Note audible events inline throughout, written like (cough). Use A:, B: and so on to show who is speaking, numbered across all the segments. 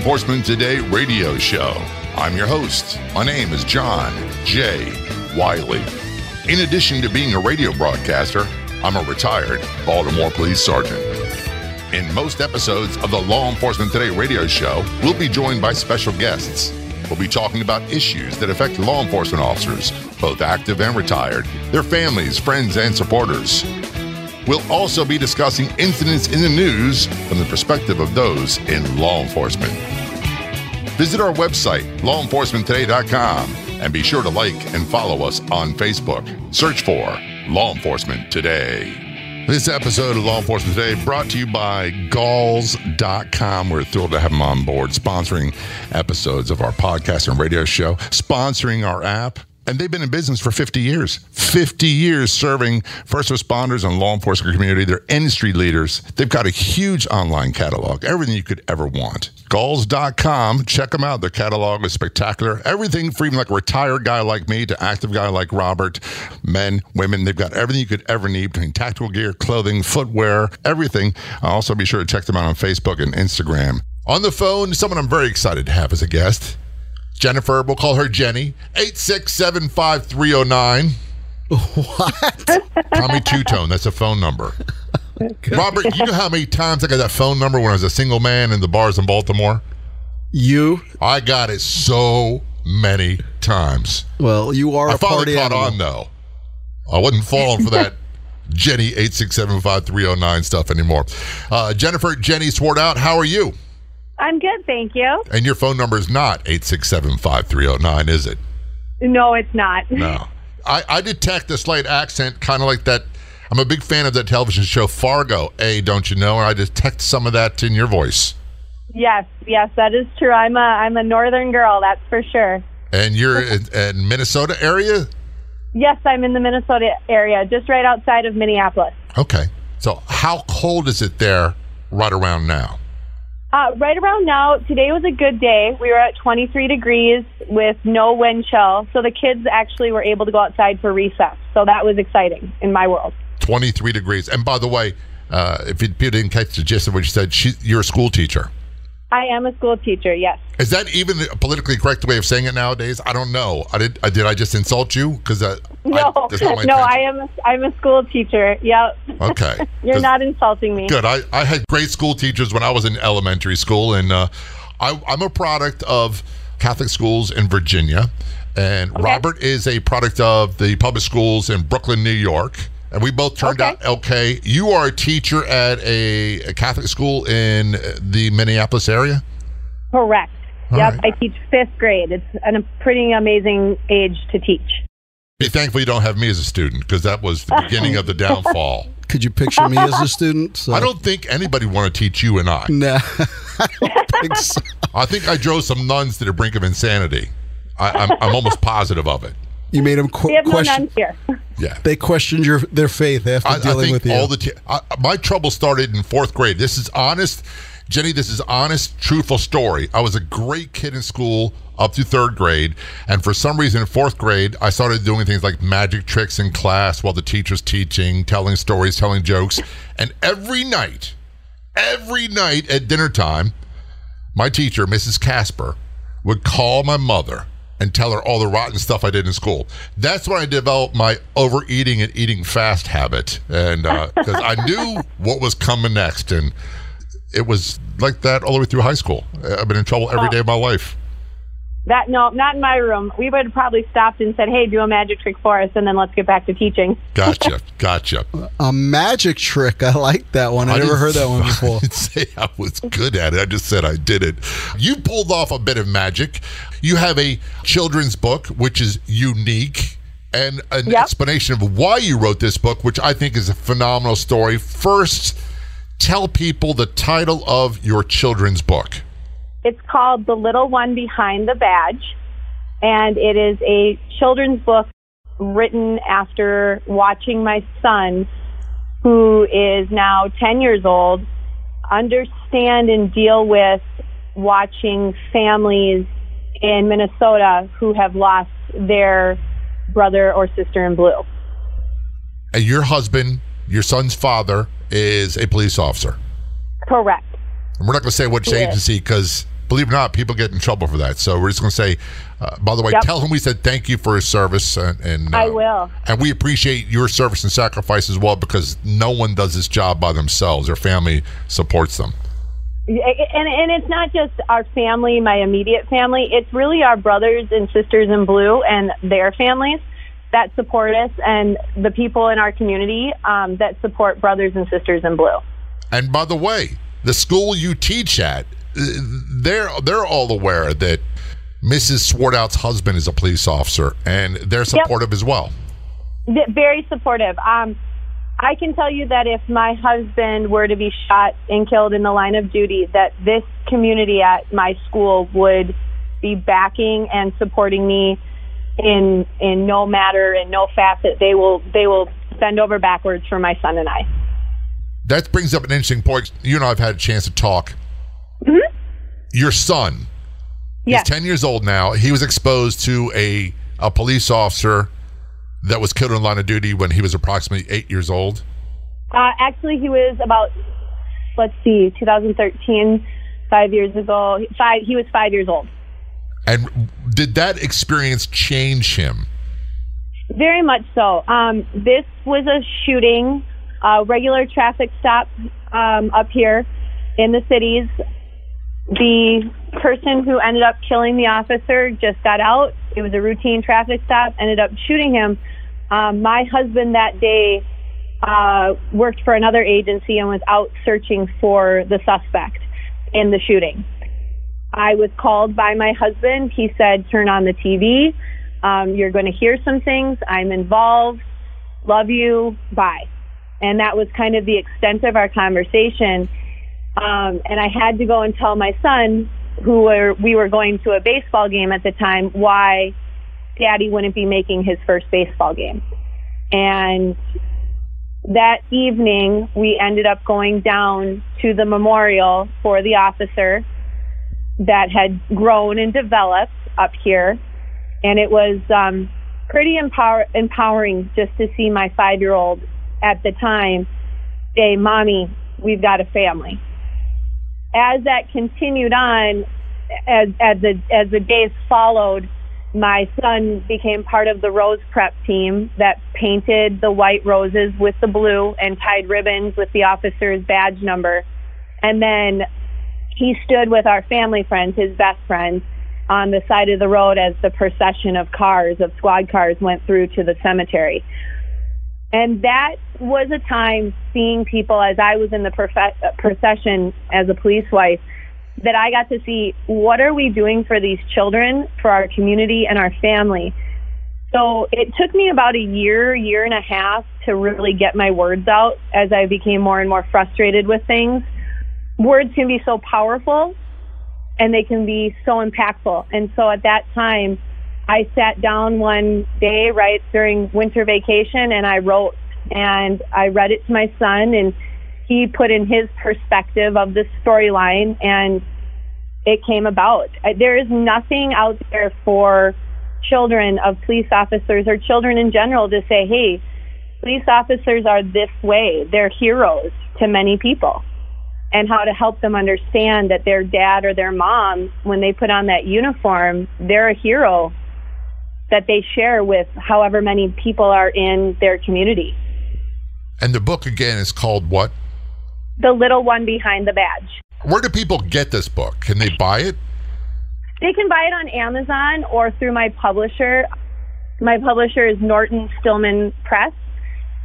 A: Enforcement Today radio show. I'm your host. My name is John J. Wiley. In addition to being a radio broadcaster, I'm a retired Baltimore police sergeant. In most episodes of the Law Enforcement Today radio show, we'll be joined by special guests. We'll be talking about issues that affect law enforcement officers, both active and retired, their families, friends, and supporters. We'll also be discussing incidents in the news from the perspective of those in law enforcement. Visit our website, lawenforcementtoday.com, and be sure to like and follow us on Facebook. Search for Law Enforcement Today. This episode of Law Enforcement Today brought to you by Galls.com. We're thrilled to have them on board, sponsoring episodes of our podcast and radio show, sponsoring our app and they've been in business for 50 years. 50 years serving first responders and law enforcement community. They're industry leaders. They've got a huge online catalog everything you could ever want. Galls.com check them out. Their catalog is spectacular. Everything even like a retired guy like me to active guy like robert. Men women they've got everything you could ever need between tactical gear clothing footwear everything. Also be sure to check them out on facebook and instagram. On the phone someone i'm very excited to have as a guest Jennifer, we'll call her Jenny. 8675309.
B: What? (laughs)
A: Tommy Tutone, that's a phone number. (laughs) Robert, you know how many times I got that phone number when I was a single man in the bars in Baltimore?
B: You?
A: I got it so many times.
B: Well, you are
A: I
B: a
A: finally caught
B: animal.
A: on though. I wasn't falling for that (laughs) Jenny 8675309 stuff anymore. Uh, Jennifer, Jenny Swartout. How are you?
C: I'm good, thank you.
A: And your phone number is not 8675309, is it?
C: No, it's not.
A: No. I, I detect a slight accent, kind of like that. I'm a big fan of that television show Fargo. A, don't you know? And I detect some of that in your voice.
C: Yes, yes, that is true. I'm a I'm a northern girl, that's for sure.
A: And you're in, in Minnesota area?
C: Yes, I'm in the Minnesota area, just right outside of Minneapolis.
A: Okay. So how cold is it there right around now?
C: Uh, right around now, today was a good day. We were at 23 degrees with no wind chill, so the kids actually were able to go outside for recess. So that was exciting in my world.
A: 23 degrees. And by the way, uh, if you, didn't catch the gist of what you said, she, you're a school teacher.
C: I am a school teacher. Yes.
A: Is that even a politically correct way of saying it nowadays? I don't know. I did. I did. I just insult you because uh,
C: No,
A: I, not my (laughs)
C: no. I am. A, I'm a school teacher. Yep.
A: Okay. (laughs)
C: You're not insulting me.
A: Good. I, I had great school teachers when I was in elementary school, and uh, I, I'm a product of Catholic schools in Virginia, and Robert is a product of the public schools in Brooklyn, New York. And we both turned
C: Okay.
A: out okay. You are a teacher at a, a Catholic school in the Minneapolis area.
C: Correct.
A: All
C: yep.
A: right.
C: I teach fifth grade. It's an, a pretty amazing age to teach.
A: Be thankful you don't have me as a student because that was the beginning of the (laughs) downfall.
B: Could you picture me as a student? So- (laughs)
A: I don't think anybody want to teach you and I.
B: Nah, (laughs) I don't think so.
A: I think I drove some nuns to the brink of insanity. I, I'm, I'm almost positive of it.
B: You made them qu-
C: We have
B: question.
C: nuns here. (laughs)
A: Yeah.
B: They questioned your their faith after
A: I, I
B: dealing
A: think
B: with you.
A: all the t- I, my trouble started in fourth grade. This is honest, Jenny. This is honest, truthful story. I was a great kid in school up to third grade, and for some reason in fourth grade, I started doing things like magic tricks in class while the teacher's teaching, telling stories, telling jokes, and every night, every night at dinner time, my teacher, Mrs. Casper, would call my mother and tell her all the rotten stuff I did in school. That's when I developed my overeating and eating fast habit, and uh, (laughs) because I knew what was coming next, and it was like that all the way through high school. I've been in trouble every day of my life.
C: That no, not in my room. We would have probably stopped and said, "Hey, do a magic trick for us, and then let's get back to teaching."
A: Gotcha, (laughs) gotcha.
B: a magic trick. I like that one. I, never heard that one (laughs)
A: I
B: before.
A: didn't say I was good at it. I just said I did it. You pulled off a bit of magic. You have a children's book, which is unique, and an
C: Yep.
A: explanation of why you wrote this book, which I think is a phenomenal story. First, tell people the title of your children's book.
C: It's called The Little One Behind the Badge, and it is a children's book written after watching my son, who is now 10 years old, understand and deal with watching families in Minnesota who have lost their brother or sister in blue.
A: And your husband, your son's father, is a police officer.
C: Correct.
A: And we're not going to say which
C: Yes.
A: agency because believe it or not, people get in trouble for that. So we're just going to say, uh, by the way,
C: Yep.
A: tell him we said thank you for his service, and, and
C: I
A: uh,
C: will.
A: and we appreciate your service and sacrifice as well because no one does this job by themselves. Their family supports them.
C: And and it's not just our family, my immediate family. It's really our brothers and sisters in blue and their families that support us, and the people in our community um, that support brothers and sisters in blue.
A: And by the way, the school you teach at, they're they're all aware that Mrs. Swartout's husband is a police officer, and they're supportive as well.
C: Very supportive. Um, I can tell you that if my husband were to be shot and killed in the line of duty, that this community at my school would be backing and supporting me in in no matter and no facet. They will they will bend over backwards for my son and I.
A: That brings up an interesting point. You and I have had a chance to talk. Mm-hmm. Your son,
C: Yes.
A: he's ten years old now. He was exposed to a a police officer that was killed in the line of duty when he was approximately eight years old.
C: Uh, actually, he was about, let's see, 2013, five years ago. Five. He was five years old.
A: And did that experience change him?
C: Very much so. Um, this was a shooting, a regular traffic stop um, up here in the cities. The person who ended up killing the officer just got out. It was a routine traffic stop. Ended up shooting him. Um, my husband that day uh, worked for another agency and was out searching for the suspect in the shooting. I was called by my husband. He said, "Turn on the TV. Um, you're going to hear some things. I'm involved. Love you. Bye." And that was kind of the extent of our conversation. Um, and I had to go and tell my son, who were we were going to a baseball game at the time, why Daddy wouldn't be making his first baseball game. And that evening, we ended up going down to the memorial for the officer that had grown and developed up here. And it was um, pretty empower- empowering just to see my five year old at the time say, Mommy, we've got a family. As that continued on, as, as, the, as the days followed, my son became part of the rose prep team that painted the white roses with the blue and tied ribbons with the officer's badge number. And then he stood with our family friends, his best friends, on the side of the road as the procession of cars, of squad cars, went through to the cemetery. And that was a time seeing people as I was in the profe- procession as a police wife that I got to see what are we doing for these children, for our community and our family. So it took me about a year, year and a half to really get my words out as I became more and more frustrated with things. Words can be so powerful and they can be so impactful. And so at that time, I sat down one day right during winter vacation and I wrote and I read it to my son and he put in his perspective of the storyline and it came about. There is nothing out there for children of police officers or children in general to say, hey, police officers are this way. They're heroes to many people. And how to help them understand that their dad or their mom, when they put on that uniform, they're a hero that they share with however many people are in their community.
A: And the book again is called what?
C: The little one behind the badge.
A: Where do people get this book? Can they buy it?
C: They can buy it on Amazon or through my publisher. My publisher is Norton Stillman Press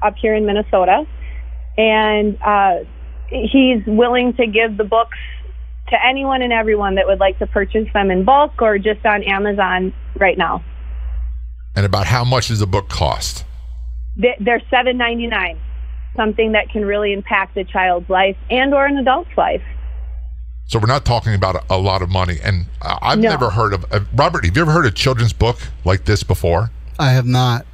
C: up here in Minnesota. And uh, he's willing to give the books to anyone and everyone that would like to purchase them in bulk or just on Amazon right now.
A: And about how much does the book cost?
C: They- They're seven ninety nine, something that can really impact a child's life and or an adult's life.
A: So we're not talking about a, a lot of money. And I've
C: No.
A: never heard of uh, Robert. Have you ever heard a children's book like this before?
B: I have not.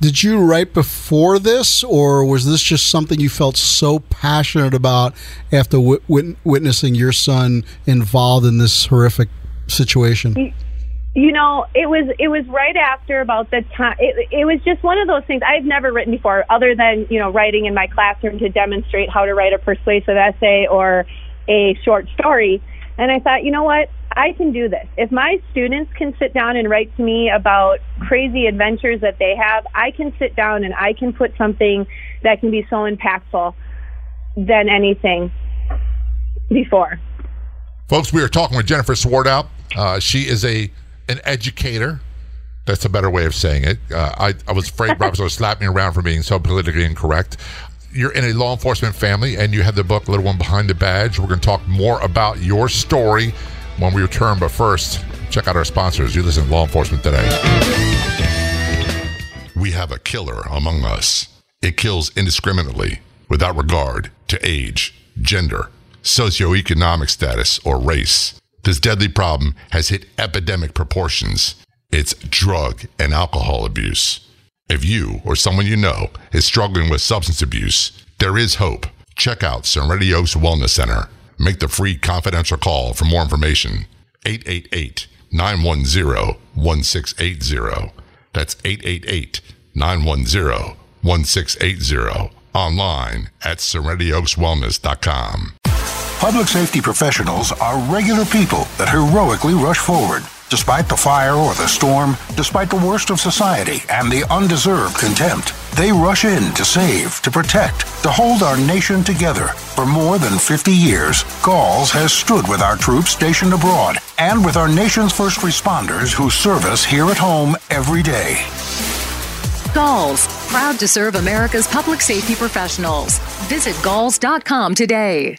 B: Did you write before this, or was this just something you felt so passionate about after wit- wit- witnessing your son involved in this horrific situation?
C: You know, it was it was right after about the time. It, it was just one of those things I've never written before, other than you know writing in my classroom to demonstrate how to write a persuasive essay or a short story. And I thought, you know what, I can do this. If my students can sit down and write to me about crazy adventures that they have, I can sit down and I can put something that can be so impactful than anything before.
A: Folks, we are talking with Jennifer Swartout. Uh, she is a an educator. That's a better way of saying it. Uh, I, I was afraid Rob was going to slap me around for being so politically incorrect. You're in a law enforcement family, and you have the book "Little One Behind the Badge." We're going to talk more about your story when we return. But first, check out our sponsors. You listen to Law Enforcement Today. We have a killer among us. It kills indiscriminately, without regard to age, gender, socioeconomic status, or race. This deadly problem has hit epidemic proportions. It's drug and alcohol abuse. If you or someone you know is struggling with substance abuse, there is hope. Check out Serenity Oaks Wellness Center. Make the free confidential call for more information. 888 910 1680. That's 888 910 1680. Online at serenityoakswellness.com.
D: Public safety professionals are regular people that heroically rush forward. Despite the fire or the storm, despite the worst of society and the undeserved contempt, they rush in to save, to protect, to hold our nation together. For more than 50 years, Galls has stood with our troops stationed abroad and with our nation's first responders who serve us here at home every day.
E: Galls, proud to serve America's public safety professionals. Visit galls.com today.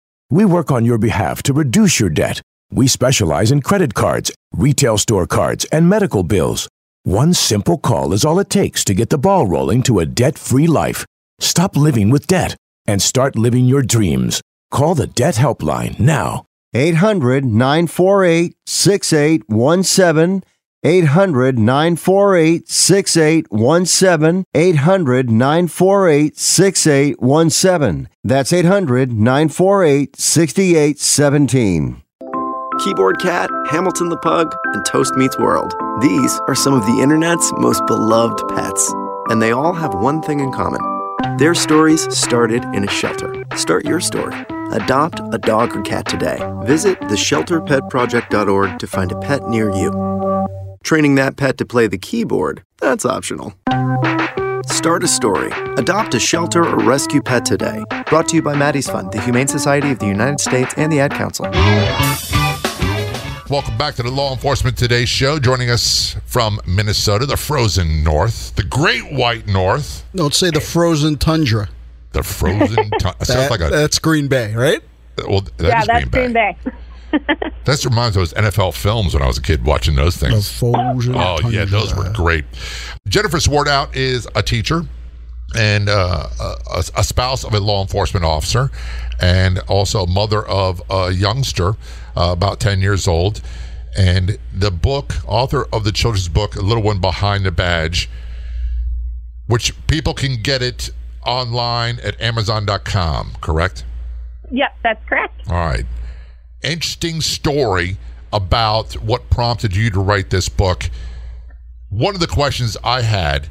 F: We work on your behalf to reduce your debt. We specialize in credit cards, retail store cards, and medical bills. One simple call is all it takes to get the ball rolling to a debt free life. Stop living with debt and start living your dreams. Call the Debt Helpline now.
G: 800 948 6817. 800 948 6817. 800 948 6817. That's 800 948 6817.
H: Keyboard Cat, Hamilton the Pug, and Toast Meets World. These are some of the internet's most beloved pets. And they all have one thing in common. Their stories started in a shelter. Start your story. Adopt a dog or cat today. Visit theshelterpetproject.org to find a pet near you. Training that pet to play the keyboard, that's optional. Start a story. Adopt a shelter or rescue pet today. Brought to you by Maddie's Fund, the Humane Society of the United States, and the Ad Council.
A: Welcome back to the Law Enforcement Today show. Joining us from Minnesota, the frozen north, the great white north,
B: Don't say the frozen tundra.
A: the frozen. (laughs) T- sounds
B: That-
A: like a.
B: that's Green Bay, right?
A: well, that
C: yeah,
A: is
C: that's Green Bay. (laughs)
A: That reminds me of those NFL films when I was a kid watching those things. Oh yeah, those were great. Jennifer Swartout is a teacher and uh, a, a spouse of a law enforcement officer, and also a mother of a youngster, uh, about ten years old. And the book, author of the children's book, "A Little One Behind the Badge," which people can get it online at Amazon.com. Correct?
C: Yep, that's correct.
A: All right. Interesting story about what prompted you to write this book. One of the questions I had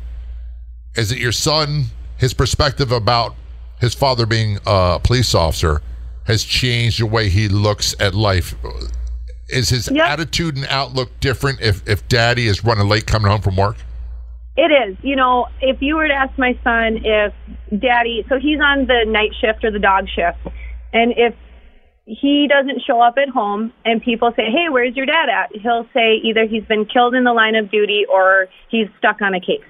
A: is that your son, his perspective about his father being a police officer has changed the way he looks at life. Is his
C: Yep.
A: attitude and outlook different if, if daddy is running late coming home from work?
C: It is. You know, if you were to ask my son if daddy, so he's on the night shift or the dog shift, and if he doesn't show up at home and people say, hey, where's your dad at? He'll say either he's been killed in the line of duty or he's stuck on a case.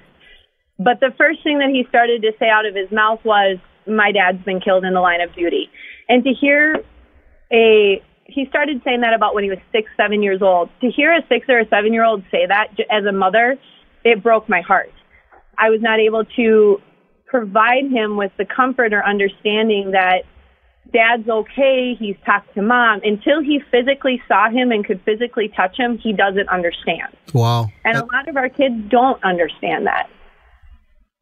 C: But the first thing that he started to say out of his mouth was, my dad's been killed in the line of duty. And to hear a, he started saying that about when he was six, seven years old. To hear a six or a seven year old say that as a mother, it broke my heart. I was not able to provide him with the comfort or understanding that dad's okay. He's talked to mom. Until he physically saw him and could physically touch him, he doesn't understand.
B: Wow.
C: And a lot of our kids don't understand that.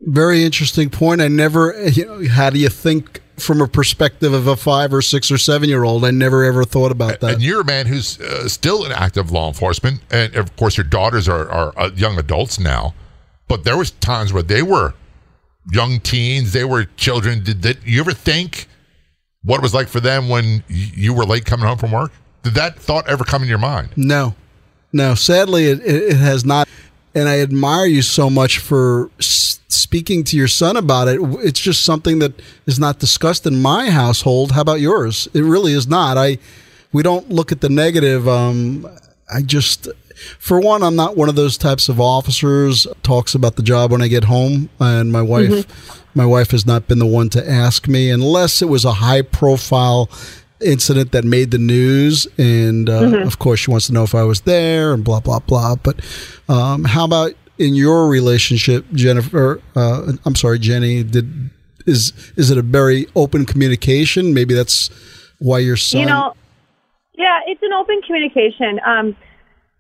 B: Very interesting point. I never, you know, how do you think from a perspective of a five or six or seven year old? I never ever thought about that.
A: And you're a man who's uh, still in active law enforcement, and of course your daughters are, are uh, young adults now. But there was times where they were young teens, they were children. Did, did you ever think what it was like for them when you were late coming home from work? Did that thought ever come in your mind?
B: No, no. Sadly, it, it, it has not. And I admire you so much for speaking to your son about it. It's just something that is not discussed in my household. How about yours? It really is not. I we don't look at the negative. Um, I just, for one, I'm not one of those types of officers. Talks about the job when I get home, and my wife, my wife has not been the one to ask me unless it was a high profile incident that made the news and uh, of course she wants to know if i was there and blah blah blah. But um, how about in your relationship jennifer uh, i'm sorry jenny did is is it a very open communication? Maybe that's why your son
C: You know, yeah, it's an open communication. Um,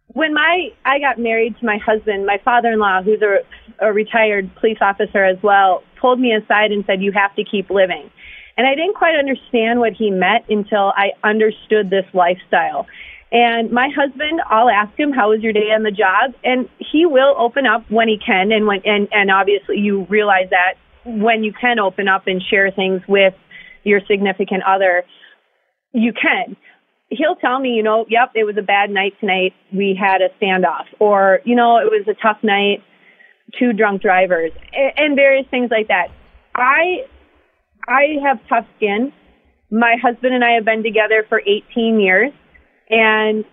C: when my I got married to my husband, my father-in-law, who's a, a retired police officer as well, pulled me aside and said, "You have to keep living." And I didn't quite understand what he meant until I understood this lifestyle. And my husband, I'll ask him, "How was your day on the job?" And he will open up when he can, and when and and obviously you realize that when you can open up and share things with your significant other, you can. He'll tell me, you know, yep, it was a bad night tonight. We had a standoff, or you know, it was a tough night. Two drunk drivers, and, various things like that. I I have tough skin. My husband and I have been together for 18 years, and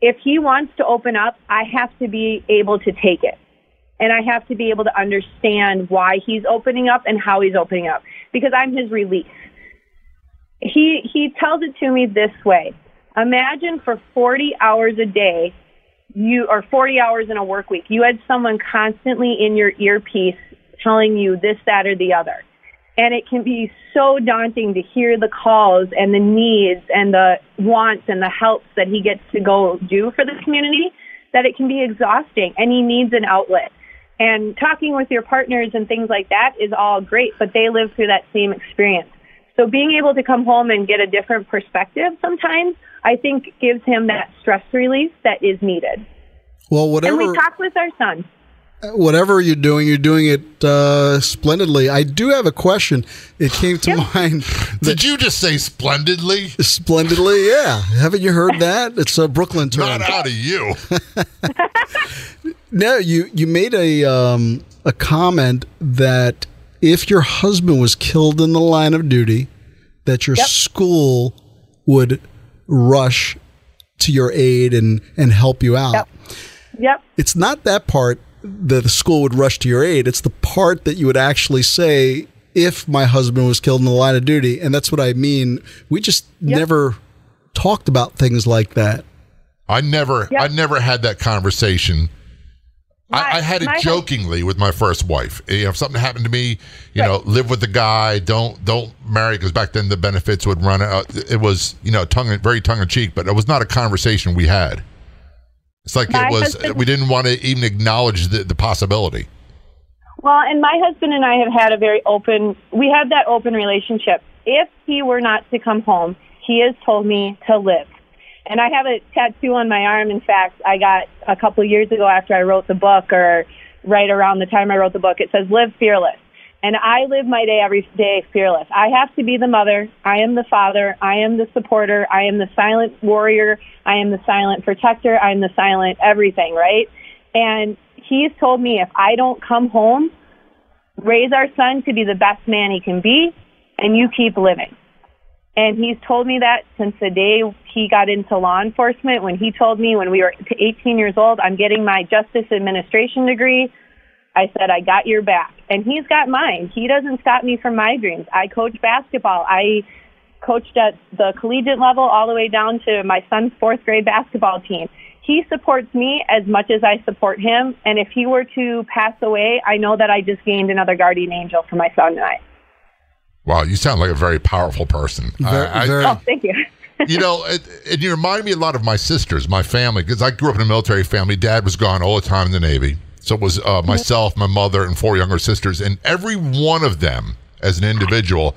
C: if he wants to open up, I have to be able to take it. And I have to be able to understand why he's opening up and how he's opening up because I'm his release. He he tells it to me this way. Imagine for 40 hours a day, you or 40 hours in a work week, you had someone constantly in your earpiece telling you this, that, or the other. And it can be so daunting to hear the calls and the needs and the wants and the helps that he gets to go do for the community that it can be exhausting and he needs an outlet. And talking with your partners and things like that is all great, but they live through that same experience. So being able to come home and get a different perspective sometimes, I think gives him that stress relief that is needed.
B: well whatever.
C: And
B: whatever
C: we talk with our son.
B: whatever you're doing, you're doing it uh, splendidly. I do have a question. It came to mind. (laughs)
A: Did you just say splendidly?
B: Splendidly, yeah. Haven't you heard that? It's a Brooklyn term.
A: Not out of you. (laughs)
B: No, you you made a um, a comment that if your husband was killed in the line of duty, that your school would rush to your aid and and help you out.
C: Yep. Yep.
B: It's not that part that the school would rush to your aid. It's the part that you would actually say if my husband was killed in the line of duty, and that's what I mean. We just never talked about things like that.
A: I never,
C: Yep.
A: I never had that conversation. I,
C: My-
A: I had it jokingly with my first wife. You know, if something happened to me, you know, live with the guy. Don't don't marry because back then the benefits would run out. It was you know tongue very tongue in cheek, but it was not a conversation we had. It's like
C: My
A: it was.
C: husband-
A: we didn't want to even acknowledge the, the possibility.
C: Well, and my husband and I have had a very open, we have that open relationship. If he were not to come home, he has told me to live. And I have a tattoo on my arm. In fact, I got a couple of years ago after I wrote the book, or right around the time I wrote the book, it says live fearless. And I live my day every day fearless. I have to be the mother. I am the father. I am the supporter. I am the silent warrior. I am the silent protector. I am the silent everything, right? And he's told me if I don't come home, raise our son to be the best man he can be, and you keep living. And he's told me that since the day he got into law enforcement, when he told me when we were 18 years old, I'm getting my justice administration degree. I said, I got your back. And he's got mine. He doesn't stop me from my dreams. I coach basketball. I coached at the collegiate level all the way down to my son's fourth grade basketball team. He supports me as much as I support him. And if he were to pass away, I know that I just gained another guardian angel for my son and I.
A: Wow, you sound like a very powerful person.
B: Very,
A: I- I-
B: very-
C: Oh, thank you. (laughs)
A: you know, it, and you remind me a lot of my sisters, my family, because I grew up in a military family. Dad was gone all the time in the Navy. So it was uh, myself, my mother, and four younger sisters. And every one of them, as an individual,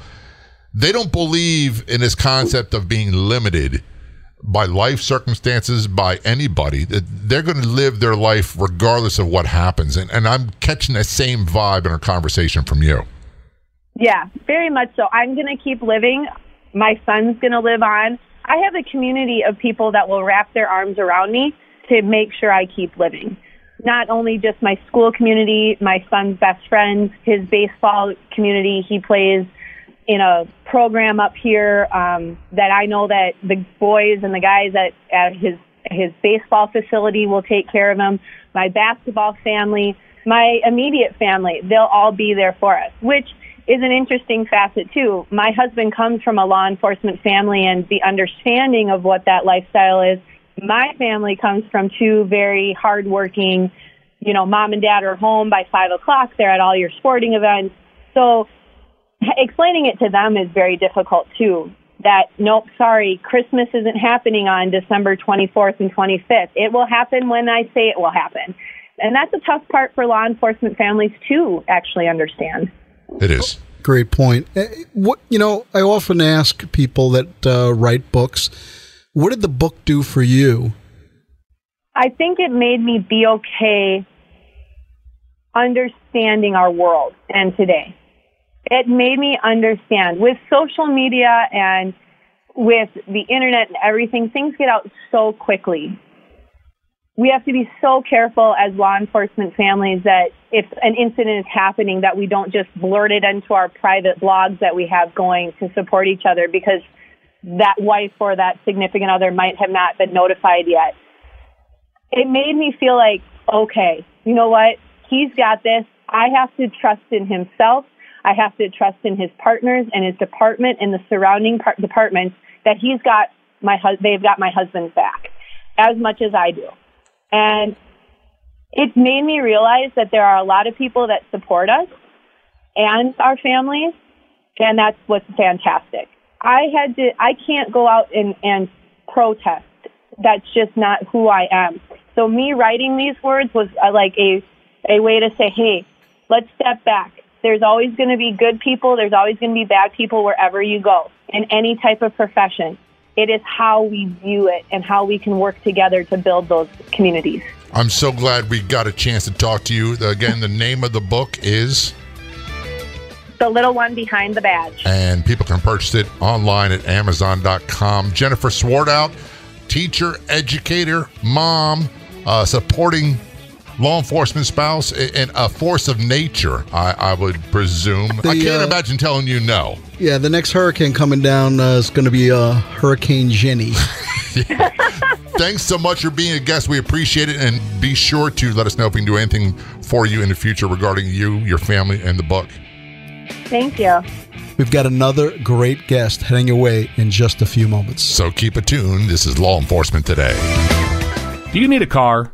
A: they don't believe in this concept of being limited by life circumstances, by anybody. They're going to live their life regardless of what happens. And, and I'm catching that same vibe in our conversation from you.
C: Yeah, very much so. I'm going to keep living. My son's going to live on. I have a community of people that will wrap their arms around me to make sure I keep living. Not only just my school community, my son's best friends, his baseball community. He plays in a program up here um, that I know that the boys and the guys at, at his his baseball facility will take care of him. My basketball family, my immediate family, they'll all be there for us, which is an interesting facet too. My husband comes from a law enforcement family and the understanding of what that lifestyle is. My family comes from two very hardworking, you know, mom and dad are home by five o'clock. They're at all your sporting events. So explaining it to them is very difficult too. That nope, sorry, Christmas isn't happening on December 24th and 25th. It will happen when I say it will happen. And that's a tough part for law enforcement families to actually understand.
A: It is.
B: Great point. Eh, What you know, I often ask people that uh, write books, what did the book do for you?
C: I think it made me be okay understanding our world and today. It made me understand with social media and with the internet and everything, things get out so quickly. We have to be so careful as law enforcement families that if an incident is happening that we don't just blurt it into our private blogs that we have going to support each other because that wife or that significant other might have not been notified yet it made me feel like, okay, you know what? He's got this. I have to trust in himself. I have to trust in his partners and his department and the surrounding par- departments that he's got my hus- they've got my husband's back as much as I do. And it's made me realize that there are a lot of people that support us and our families, and that's what's fantastic. I had to I can't go out and, and protest that's just not who I am. So me writing these words was uh, like a a way to say, hey, let's step back. There's always going to be good people. There's always going to be bad people wherever you go in any type of profession. It is how we view it and how we can work together to build those communities.
A: I'm so glad we got a chance to talk to you. Again, the name of the book is,
C: The little one behind the badge.
A: and people can purchase it online at Amazon.com. Jennifer Swartout, teacher, educator, mom, uh, supporting law enforcement spouse, and a force of nature, I, I would presume. I can't
B: uh,
A: imagine telling you no.
B: Yeah, the next hurricane coming down uh, is going to be uh, Hurricane Jenny. (laughs)
A: Thanks so much for being a guest. We appreciate it. And be sure to let us know if we can do anything for you in the future regarding you, your family, and the book.
C: Thank you.
B: We've got another great guest heading away in just a few moments.
A: So keep it tuned. This is Law Enforcement Today.
I: Do you need a car?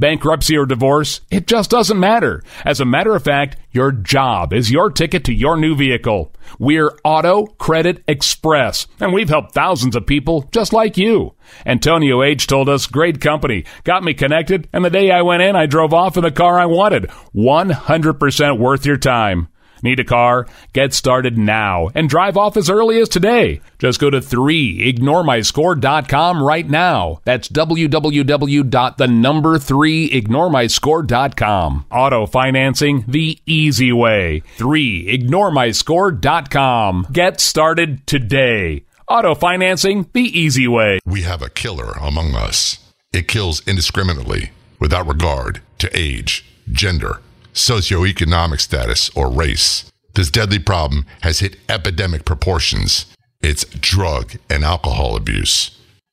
I: Bankruptcy or divorce, it just doesn't matter. As a matter of fact, your job is your ticket to your new vehicle. We're Auto Credit Express, and we've helped thousands of people just like you. Antonio H. told us, great company, got me connected, and the day I went in, I drove off in the car I wanted. 100% worth your time. Need a car? Get started now and drive off as early as today. Just go to 3ignoremyscore.com right now. That's www.the 3ignoremyscore.com. Auto financing the easy way. 3ignoremyscore.com. Get started today. Auto financing the easy way.
A: We have a killer among us. It kills indiscriminately, without regard to age, gender, socioeconomic status, or race. This deadly problem has hit epidemic proportions. It's drug and alcohol abuse.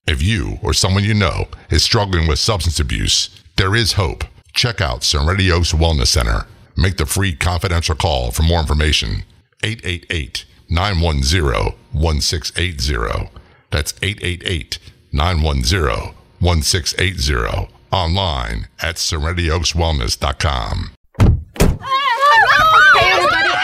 A: If you or someone you know is struggling with substance abuse, there is hope. Check out Serenity Oaks Wellness Center. Make the free confidential call for more information. 888 910 1680. That's 888 910 1680. Online at serenityoakswellness.com.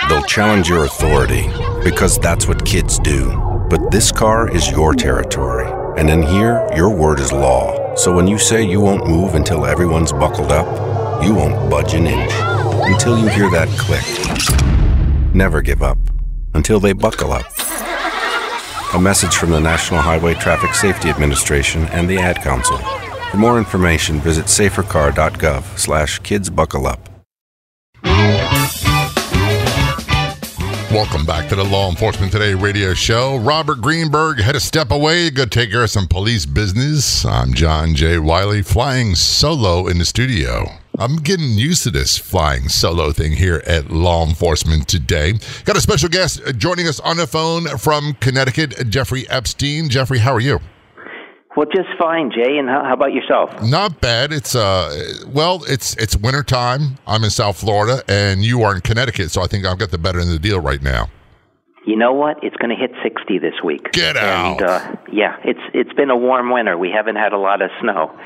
J: They'll challenge your authority because that's what kids do. But this car is your territory. And in here, your word is law. So when you say you won't move until everyone's buckled up, you won't budge an inch until you hear that click. Never give up until they buckle up. A message from the National Highway Traffic Safety Administration and the Ad Council. For more information, visit safercar.gov slash kidsbuckleup.
A: Welcome back to the Law Enforcement Today radio show. Robert Greenberg had to step away, go take care of some police business. I'm John J. Wiley, flying solo in the studio. I'm getting used to this flying solo thing here at Law Enforcement Today. Got a special guest joining us on the phone from Connecticut, Jeffrey Epstein. Jeffrey, how are you?
K: Well, just fine, Jay. And how, how about yourself?
A: Not bad. It's uh, well, it's it's winter time. I'm in South Florida, and you are in Connecticut, so I think I've got the better end of the deal right now.
K: You know what? It's going to hit 60 this week.
A: Get out.
K: And, uh, yeah, it's it's been a warm winter. We haven't had a lot of snow.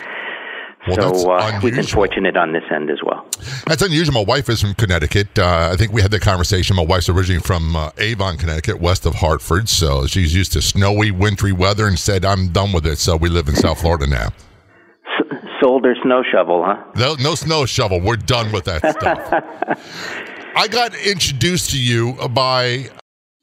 A: Well,
K: so uh, we've been fortunate on this end as well.
A: That's unusual. My wife is from Connecticut. Uh, I think we had the conversation. My wife's originally from uh, Avon, Connecticut, west of Hartford. So she's used to snowy, wintry weather and said, I'm done with it. So we live in South Florida now.
K: S- sold her snow shovel, huh?
A: No, no snow shovel. We're done with that stuff. (laughs) I got introduced to you by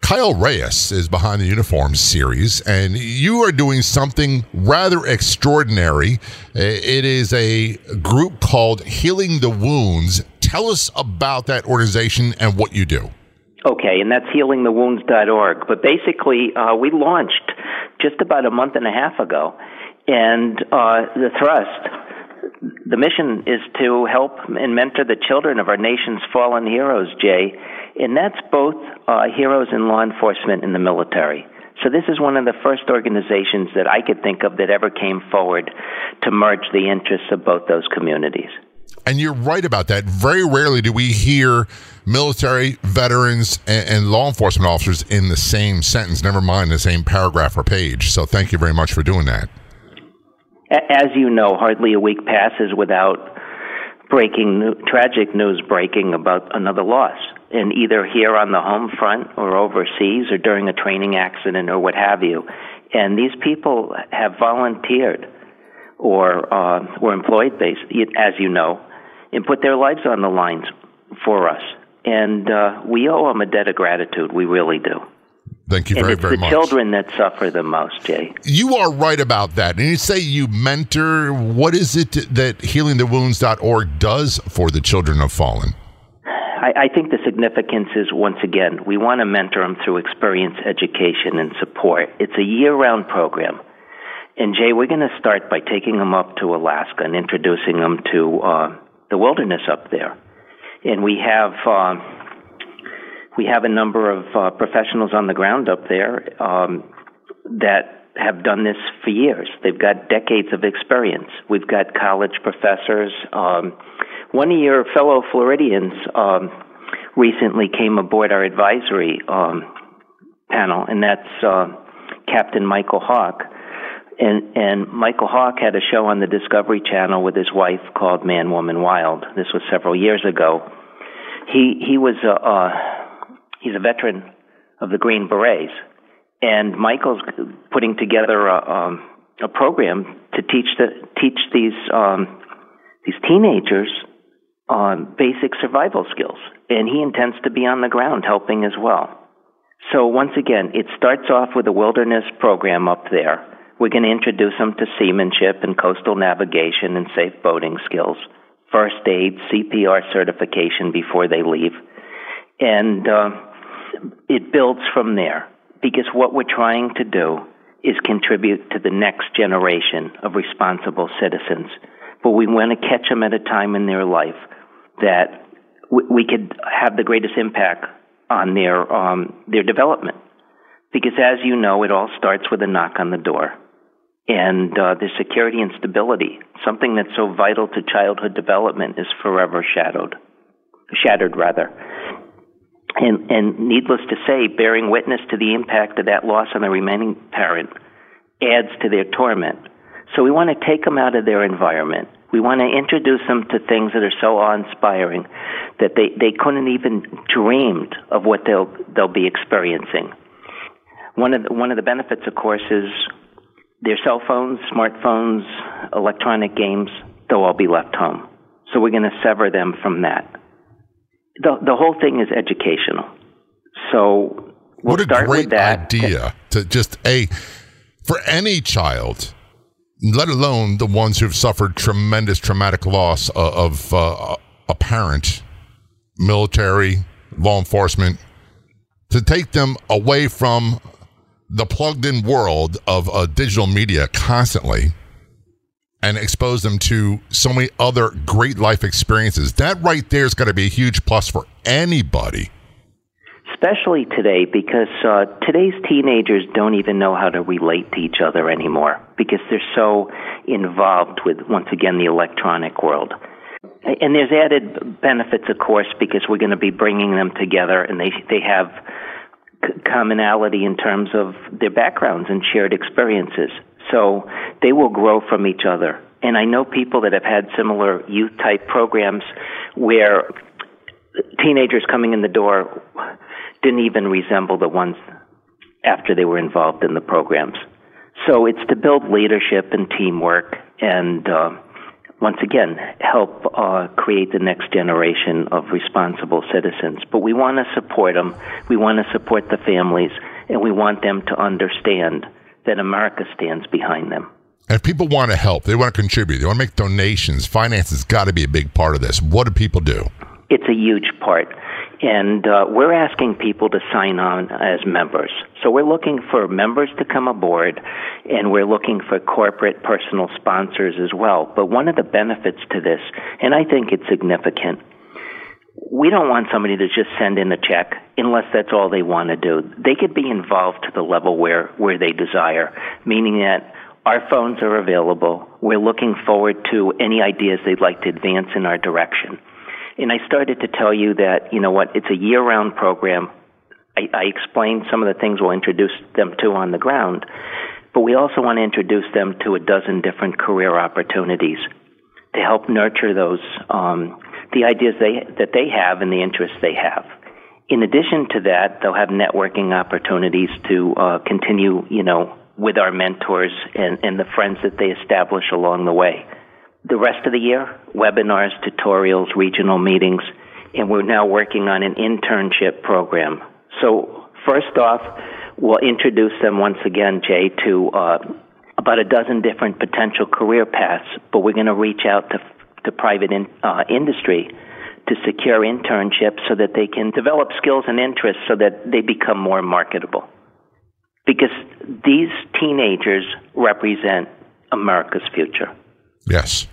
A: Kyle Reyes is behind the Uniforms series, and you are doing something rather extraordinary. It is a group called Healing the Wounds. Tell us about that organization and what you do.
K: Okay, and that's healingthewounds.org. But basically, uh, we launched just about a month and a half ago, and uh, the thrust, the mission is to help and mentor the children of our nation's fallen heroes, Jay and that's both uh, heroes in law enforcement and the military. So this is one of the first organizations that I could think of that ever came forward to merge the interests of both those communities.
A: And you're right about that. Very rarely do we hear military, veterans, and, and, law enforcement officers in the same sentence, never mind the same paragraph or page. So thank you very much for doing that.
K: As you know, hardly a week passes without breaking, tragic news breaking about another loss and either here on the home front or overseas or during a training accident or what have you. And these people have volunteered or uh, were employed, based, as you know, and put their lives on the lines for us. And uh, we owe them a debt of gratitude. We really do.
A: Thank you
K: and
A: very,
K: it's
A: very
K: the
A: much.
K: children that suffer the most, Jay.
A: You are right about that. And you say you mentor. What is it that healingthewounds.org does for the children of fallen?
K: I, I think the significance is once again, we want to mentor them through experience, education, and support. It's a year round program. And Jay, we're going to start by taking them up to Alaska and introducing them to uh, the wilderness up there. And we have uh, we have a number of uh, professionals on the ground up there um, that have done this for years. They've got decades of experience. We've got college professors. Um, one of your fellow Floridians um, recently came aboard our advisory um, panel, and that's uh, Captain Michael Hawke. And, and Michael Hawke had a show on the Discovery Channel with his wife called Man, Woman, Wild. This was several years ago. He he was a uh, he's a veteran of the Green Berets, and Michael's putting together a, um, a program to teach the teach these um, these teenagers on basic survival skills, and he intends to be on the ground helping as well. So once again, it starts off with a wilderness program up there. We're going to introduce them to seamanship and coastal navigation and safe boating skills, first aid, CPR certification before they leave, and uh, it builds from there. Because what we're trying to do is contribute to the next generation of responsible citizens. But we want to catch them at a time in their life that we could have the greatest impact on their um, their development. Because as you know, it all starts with a knock on the door, and uh, the security and stability, something that's so vital to childhood development, is forever shadowed. shattered rather. And, and needless to say, bearing witness to the impact of that loss on the remaining parent adds to their torment. So we want to take them out of their environment. We want to introduce them to things that are so awe-inspiring that they, they couldn't even dreamed of what they'll they'll be experiencing. One of the, one of the benefits, of course, is their cell phones, smartphones, electronic games. They'll all be left home. So we're going to sever them from that. The the whole thing is educational. So we'll
A: what a great idea to just a for any child let alone the ones who've suffered tremendous traumatic loss of, of uh, a parent, military, law enforcement, to take them away from the plugged in world of uh, digital media constantly and expose them to so many other great life experiences. That right there is going to be a huge plus for anybody
K: especially today because uh, today's teenagers don't even know how to relate to each other anymore because they're so involved with once again the electronic world. And there's added benefits, of course, because we're going to be bringing them together, and they they have commonality in terms of their backgrounds and shared experiences. So they will grow from each other. And I know people that have had similar youth type programs where teenagers coming in the door didn't even resemble the ones after they were involved in the programs. So it's to build leadership and teamwork and uh, once again help uh, create the next generation of responsible citizens. But we want to support them. We want to support the families, and we want them to understand that America stands behind them.
A: And if people want to help, they want to contribute, they want to make donations, finance has got to be a big part of this. What do people do?
K: It's a huge part. And uh, we're asking people to sign on as members. So we're looking for members to come aboard, and we're looking for corporate personal sponsors as well. But one of the benefits to this, and I think it's significant, we don't want somebody to just send in a check unless that's all they want to do. They could be involved to the level where, where they desire, meaning that our phones are available. We're looking forward to any ideas they'd like to advance in our direction. And I started to tell you that, you know what, it's a year round program. I, I explained some of the things we'll introduce them to on the ground, but we also want to introduce them to a dozen different career opportunities to help nurture those, um, the ideas they, that they have and the interests they have. In addition to that, they'll have networking opportunities to uh, continue, you know, with our mentors and, and the friends that they establish along the way the rest of the year, webinars, tutorials, regional meetings, and we're now working on an internship program. So first off, we'll introduce them once again, Jay, to uh, about a dozen different potential career paths, but we're going to reach out to, to private in, uh, industry to secure internships so that they can develop skills and interests so that they become more marketable. Because these teenagers represent America's future.
A: Yes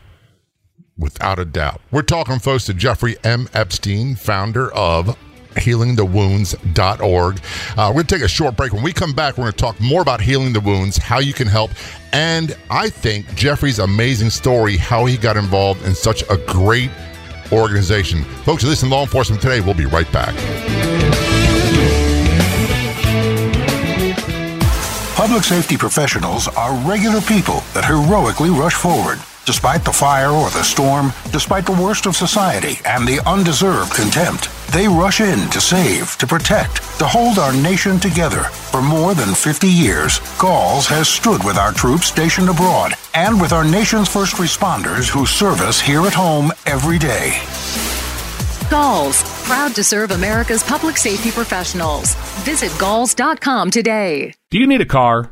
A: without a doubt. We're talking, folks, to Jeffrey M. Epstein, founder of healingthewounds.org. Uh, we're going to take a short break. When we come back, we're going to talk more about healing the wounds, how you can help, and I think Jeffrey's amazing story, how he got involved in such a great organization. Folks, listen Law Enforcement Today. We'll be right back.
D: Public safety professionals are regular people that heroically rush forward Despite the fire or the storm, despite the worst of society and the undeserved contempt, they rush in to save, to protect, to hold our nation together. For more than 50 years, Galls has stood with our troops stationed abroad and with our nation's first responders who serve us here at home every day.
E: Galls, proud to serve America's public safety professionals. Visit galls.com today.
I: Do you need a car?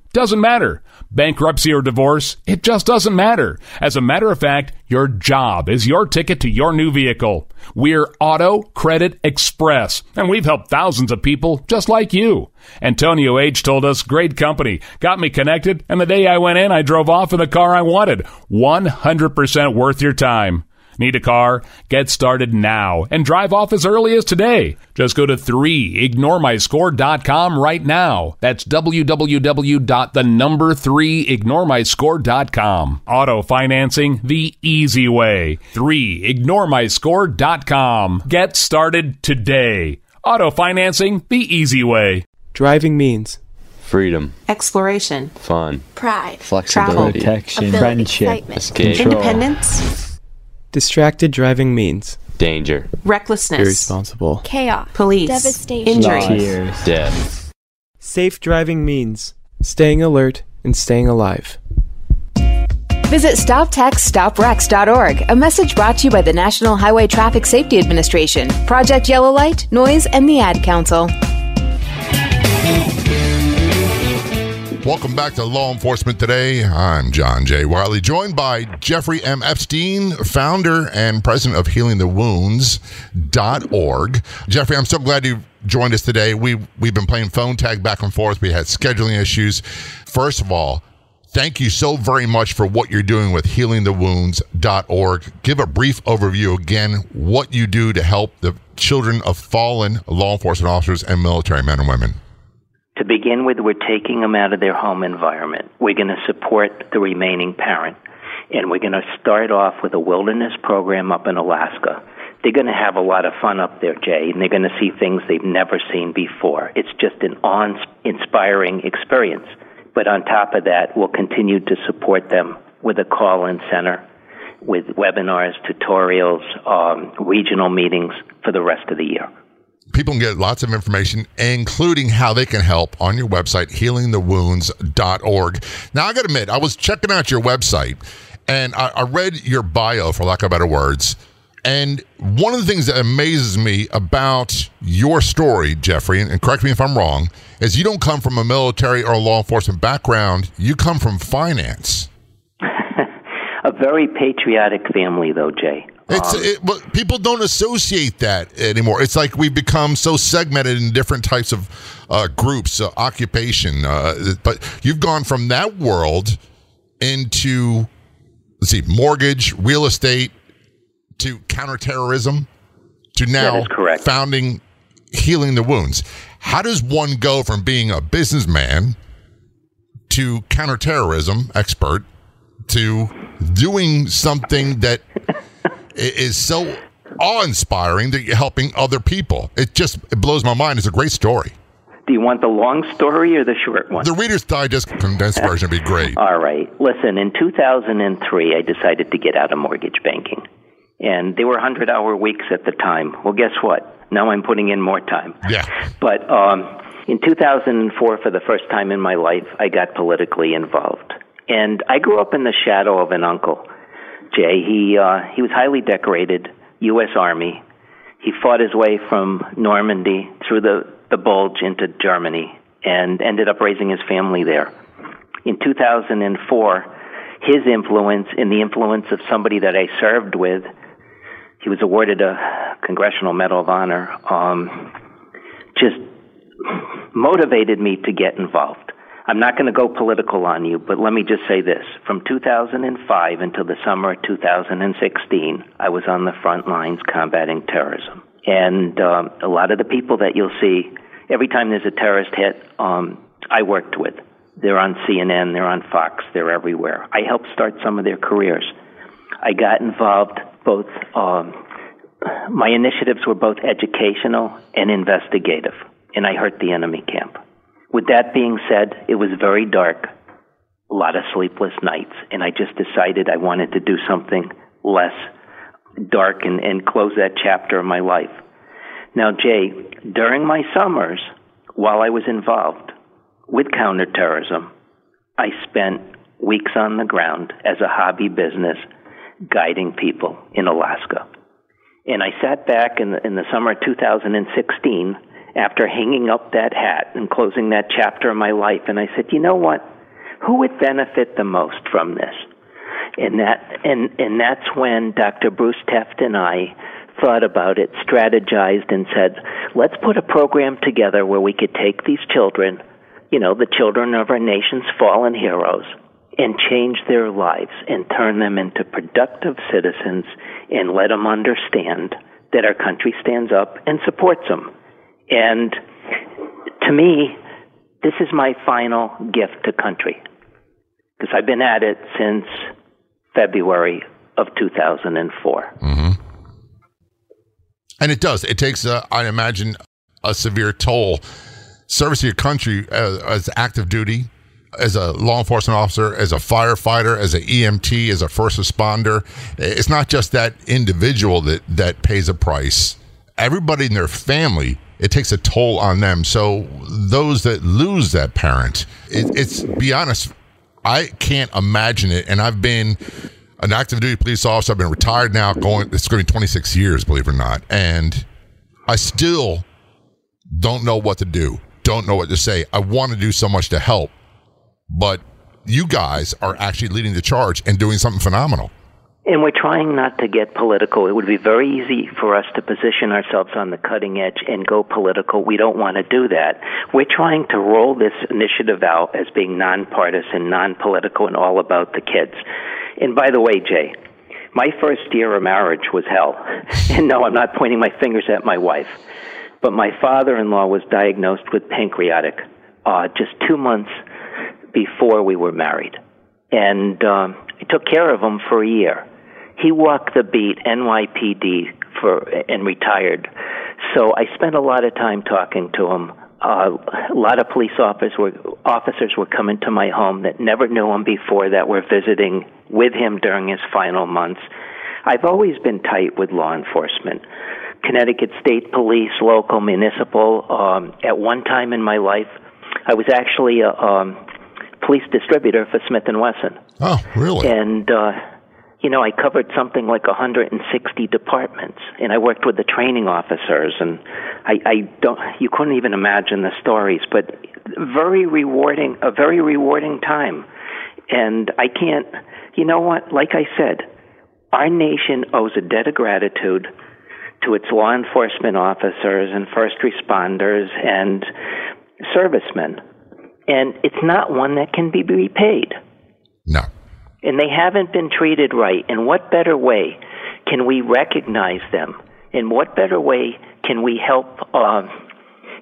I: doesn't matter. Bankruptcy or divorce, it just doesn't matter. As a matter of fact, your job is your ticket to your new vehicle. We're Auto Credit Express, and we've helped thousands of people just like you. Antonio H. told us, great company, got me connected, and the day I went in, I drove off in the car I wanted. 100% worth your time. Need a car? Get started now and drive off as early as today. Just go to 3ignoremyscore.com right now. That's www.thenumber3ignoremyscore.com. Auto financing the easy way. 3ignoremyscore.com. Get started today. Auto financing the easy way.
L: Driving means
M: freedom,
N: exploration,
M: fun,
N: pride,
M: flexibility,
N: travel,
M: protection,
N: ability,
M: friendship,
N: excitement,
M: escape,
N: independence,
L: distracted driving means
M: danger,
N: recklessness,
L: irresponsible,
N: chaos, police,
O: devastation,
N: injury,
M: tears, death.
L: Safe driving means staying alert and staying alive.
P: Visit StopTextsStopWrecks.org. A message brought to you by the National Highway Traffic Safety Administration, Project Yellow Light, NOYS, and the Ad Council.
A: Welcome back to Law Enforcement Today. I'm John J. Wiley, joined by Jeffrey M. Epstein, founder and president of HealingTheWounds.org. Jeffrey, I'm so glad you joined us today. We, we've been playing phone tag back and forth. We had scheduling issues. First of all, thank you so very much for what you're doing with HealingTheWounds.org. Give a brief overview again what you do to help the children of fallen law enforcement officers and military men and women.
K: To begin with, we're taking them out of their home environment. We're going to support the remaining parent. And we're going to start off with a wilderness program up in Alaska. They're going to have a lot of fun up there, Jay, and they're going to see things they've never seen before. It's just an awe inspiring experience. But on top of that, we'll continue to support them with a call in center, with webinars, tutorials, um, regional meetings for the rest of the year
A: people can get lots of information, including how they can help on your website, healingthewounds.org. Now, I got to admit, I was checking out your website and I, I read your bio, for lack of better words. And one of the things that amazes me about your story, Jeffrey, and correct me if I'm wrong, is you don't come from a military or law enforcement background. You come from finance. (laughs)
K: a very patriotic family, though, Jay.
A: It's um, it, but people don't associate that anymore. It's like we've become so segmented in different types of uh, groups, uh, occupation. Uh, but you've gone from that world into let's see, mortgage, real estate, to counterterrorism, to now founding, healing the wounds. How does one go from being a businessman to counterterrorism expert to doing something that is so awe-inspiring that you're helping other people. It just it blows my mind. It's a great story.
K: Do you want the long story or the short one?
A: The Reader's Digest condensed (laughs) version would be great.
K: All right. Listen, in 2003, I decided to get out of mortgage banking. And they were 100 hour weeks at the time. Well, guess what? Now I'm putting in more time.
A: Yeah.
K: But um, in 2004, for the first time in my life, I got politically involved. And I grew up in the shadow of an uncle Jay. He uh, he was highly decorated U.S. Army. He fought his way from Normandy through the the Bulge into Germany and ended up raising his family there. In 2004, his influence and the influence of somebody that I served with, he was awarded a Congressional Medal of Honor. Um, just motivated me to get involved. I'm not going to go political on you, but let me just say this. From 2005 until the summer of 2016, I was on the front lines combating terrorism. And um, a lot of the people that you'll see every time there's a terrorist hit, um, I worked with. They're on CNN, they're on Fox, they're everywhere. I helped start some of their careers. I got involved both, um, my initiatives were both educational and investigative, and I hurt the enemy camp. With that being said, it was very dark, a lot of sleepless nights, and I just decided I wanted to do something less dark and, and close that chapter of my life. Now, Jay, during my summers, while I was involved with counterterrorism, I spent weeks on the ground as a hobby business guiding people in Alaska. And I sat back in the, in the summer of 2016 after hanging up that hat and closing that chapter of my life. And I said, you know what? Who would benefit the most from this? And that, and, and that's when Dr. Bruce Teft and I thought about it, strategized, and said, let's put a program together where we could take these children, you know, the children of our nation's fallen heroes, and change their lives and turn them into productive citizens and let them understand that our country stands up and supports them. And to me, this is my final gift to country because I've been at it since February of 2004.
A: Mm-hmm. And it does. It takes, uh, I imagine, a severe toll. Service to your country uh, as active duty, as a law enforcement officer, as a firefighter, as an EMT, as a first responder. It's not just that individual that, that pays a price. Everybody in their family, it takes a toll on them. So those that lose that parent, it, it's be honest, I can't imagine it. And I've been an active duty police officer. I've been retired now, going it's going to be 26 years, believe it or not, and I still don't know what to do. Don't know what to say. I want to do so much to help, but you guys are actually leading the charge and doing something phenomenal.
K: And we're trying not to get political. It would be very easy for us to position ourselves on the cutting edge and go political. We don't want to do that. We're trying to roll this initiative out as being nonpartisan, non-political, and all about the kids. And by the way, Jay, my first year of marriage was hell. (laughs) And no, I'm not pointing my fingers at my wife. But my father in law was diagnosed with pancreatic uh, just two months before we were married. And um, I took care of him for a year. He walked the beat, NYPD, for and retired. So I spent a lot of time talking to him. Uh, a lot of police officers were officers were coming to my home that never knew him before that were visiting with him during his final months. I've always been tight with law enforcement. Connecticut State Police, local, municipal. Um, at one time in my life, I was actually a um, police distributor for Smith and Wesson.
A: Oh, really?
K: And uh, you know, I covered something like 160 departments, and I worked with the training officers, and I, I don't, you couldn't even imagine the stories, but very rewarding, a very rewarding time. And I can't, you know what? Like I said, our nation owes a debt of gratitude to its law enforcement officers and first responders and servicemen. And it's not one that can be repaid.
A: No.
K: And they haven't been treated right. In what better way can we recognize them? In what better way can we help, uh,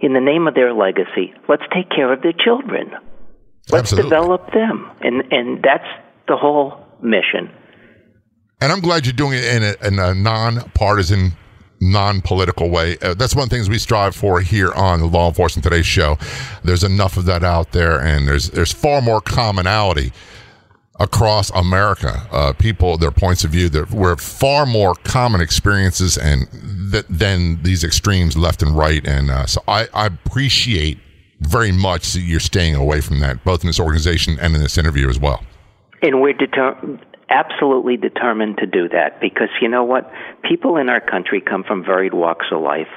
K: in the name of their legacy? Let's take care of their children. Let's
A: Absolutely.
K: develop them. And, and that's the whole mission.
A: And I'm glad you're doing it in a, in a non-partisan, non-political way. Uh, that's one of the things we strive for here on the Law Enforcement Today show. There's enough of that out there, and there's there's far more commonality across America. Uh, people, their points of view, there were far more common experiences and th- than these extremes left and right. And uh, so I, I appreciate very much that you're staying away from that, both in this organization and in this interview as well.
K: And we're deter- absolutely determined to do that because you know what? People in our country come from varied walks of life.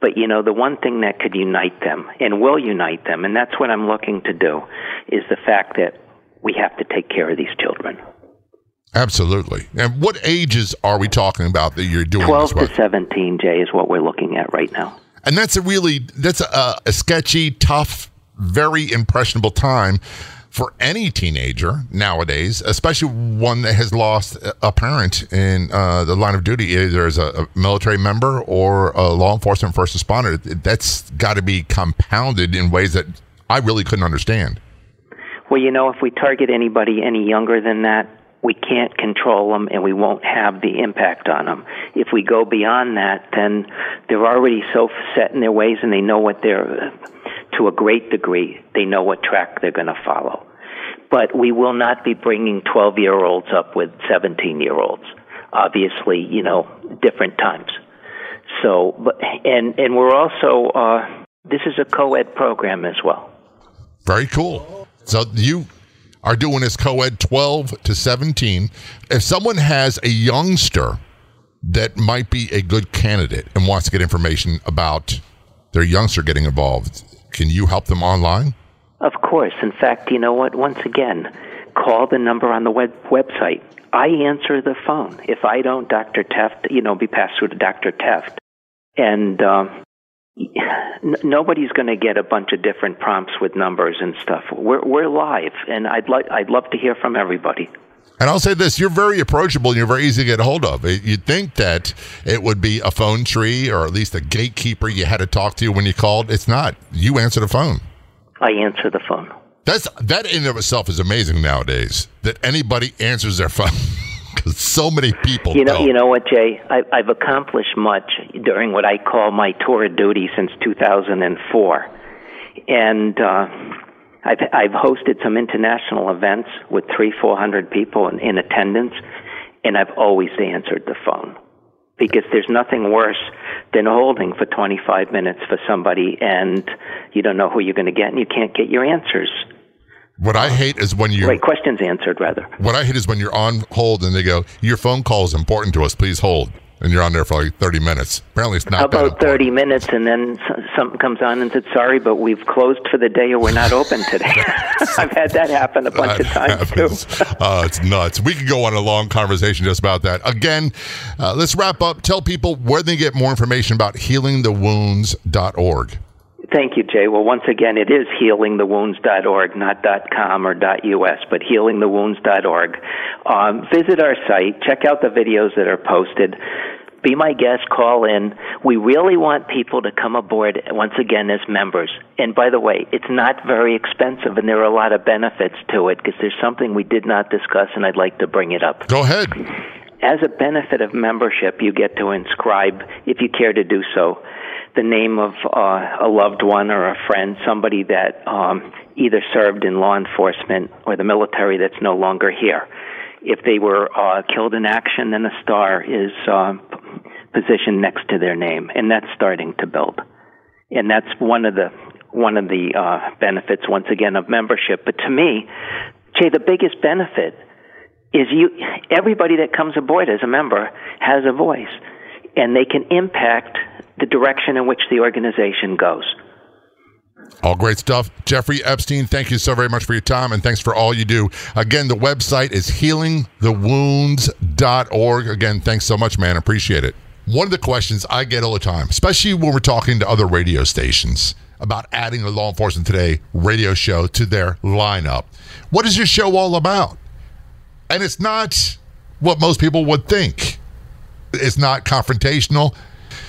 K: But you know, the one thing that could unite them and will unite them, and that's what I'm looking to do, is the fact that we have to take care of these children.
A: Absolutely. And what ages are we talking about that you're doing
K: 12
A: this with?
K: to 17, Jay, is what we're looking at right now.
A: And that's a really that's a, a sketchy, tough, very impressionable time for any teenager nowadays, especially one that has lost a parent in uh, the line of duty, either as a, a military member or a law enforcement first responder. That's got to be compounded in ways that I really couldn't understand.
K: Well, you know, if we target anybody any younger than that, we can't control them and we won't have the impact on them. If we go beyond that, then they're already so set in their ways and they know what they're, to a great degree, they know what track they're going to follow. But we will not be bringing 12 year olds up with 17 year olds. Obviously, you know, different times. So, but, and, and we're also, uh, this is a co-ed program as well.
A: Very cool. So you are doing this co-ed 12 to 17. If someone has a youngster that might be a good candidate and wants to get information about their youngster getting involved, can you help them online?
K: Of course. In fact, you know what? Once again, call the number on the web- website. I answer the phone. If I don't, Dr. Teft, you know, be passed through to Dr. Teft. And um, nobody's going to get a bunch of different prompts with numbers and stuff. We're we're live, and I'd like I'd love to hear from everybody.
A: And I'll say this: you're very approachable and you're very easy to get a hold of. You'd think that it would be a phone tree or at least a gatekeeper you had to talk to when you called. It's not. You answer the phone.
K: I answer the phone.
A: That's that in and of itself is amazing nowadays that anybody answers their phone (laughs) because so many people
K: You know,
A: don't.
K: you know what, Jay? I, I've accomplished much during what I call my tour of duty since 2004, and uh, I've I've hosted some international events with three, four hundred people in, in attendance, and I've always answered the phone because there's nothing worse than holding for 25 minutes for somebody and you don't know who you're going to get and you can't get your answers.
A: What I hate is when you
K: Right, questions answered rather.
A: what I hate is when you're on hold and they go, "Your phone call is important to us. Please hold." And you're on there for like 30 minutes. Apparently, it's not
K: About 30 minutes, and then something comes on and says, "Sorry, but we've closed for the day, or we're not open today." (laughs) I've had that happen a bunch of times too.
A: uh, it's nuts. We could go on a long conversation just about that. Again, uh, let's wrap up. Tell people where they get more information about healingthewounds.org.
K: Thank you, Jay. Well, once again, it is healingthewounds.org, not .com or .us, but healingthewounds.org. Um, visit our site. Check out the videos that are posted. Be my guest. Call in. We really want people to come aboard once again as members. And by the way, it's not very expensive, and there are a lot of benefits to it because there's something we did not discuss, and I'd like to bring it up.
A: Go ahead.
K: As a benefit of membership, you get to inscribe, if you care to do so, the name of uh, a loved one or a friend, somebody that um, either served in law enforcement or the military that's no longer here. If they were uh, killed in action, then a star is uh, positioned next to their name, and that's starting to build. And that's one of the one of the uh, benefits, once again, of membership. But to me, Jay, the biggest benefit is you. Everybody that comes aboard as a member has a voice, and they can impact the direction in which the organization goes.
A: All great stuff. Jeffrey Epstein, thank you so very much for your time and thanks for all you do. Again, the website is healingthewounds.org. Again, thanks so much, man. Appreciate it. One of the questions I get all the time, especially when we're talking to other radio stations about adding a Law Enforcement Today radio show to their lineup. What is your show all about? And it's not what most people would think. It's not confrontational.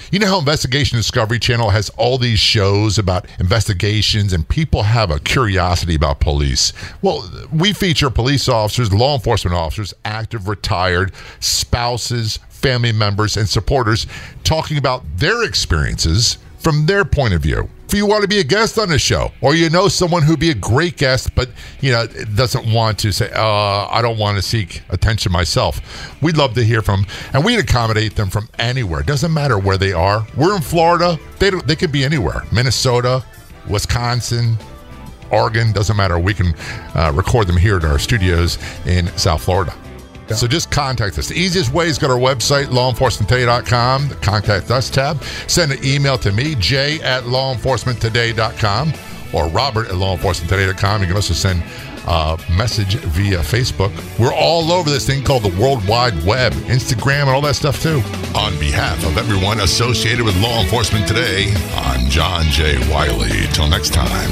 A: You know how Investigation Discovery Channel has all these shows about investigations and people have a curiosity about police? Well, we feature police officers, law enforcement officers, active, retired, spouses, family members, and supporters talking about their experiences from their point of view. If you want to be a guest on the show, or you know someone who'd be a great guest, but you know doesn't want to say, uh, "I don't want to seek attention myself," we'd love to hear from, and we'd accommodate them from anywhere. Doesn't matter where they are. We're in Florida; they they could be anywhere. Minnesota, Wisconsin, Oregon. Doesn't matter. We can uh, record them here at our studios in South Florida. So just contact us. The easiest way is go to our website, lawenforcementtoday.com, the contact us tab. Send an email to me, jay at lawenforcementtoday.com or robert at lawenforcementtoday.com. You can also send a message via Facebook. We're all over this thing called the World Wide Web, Instagram, and all that stuff too. On behalf of everyone associated with Law Enforcement Today, I'm John J. Wiley. Till next time,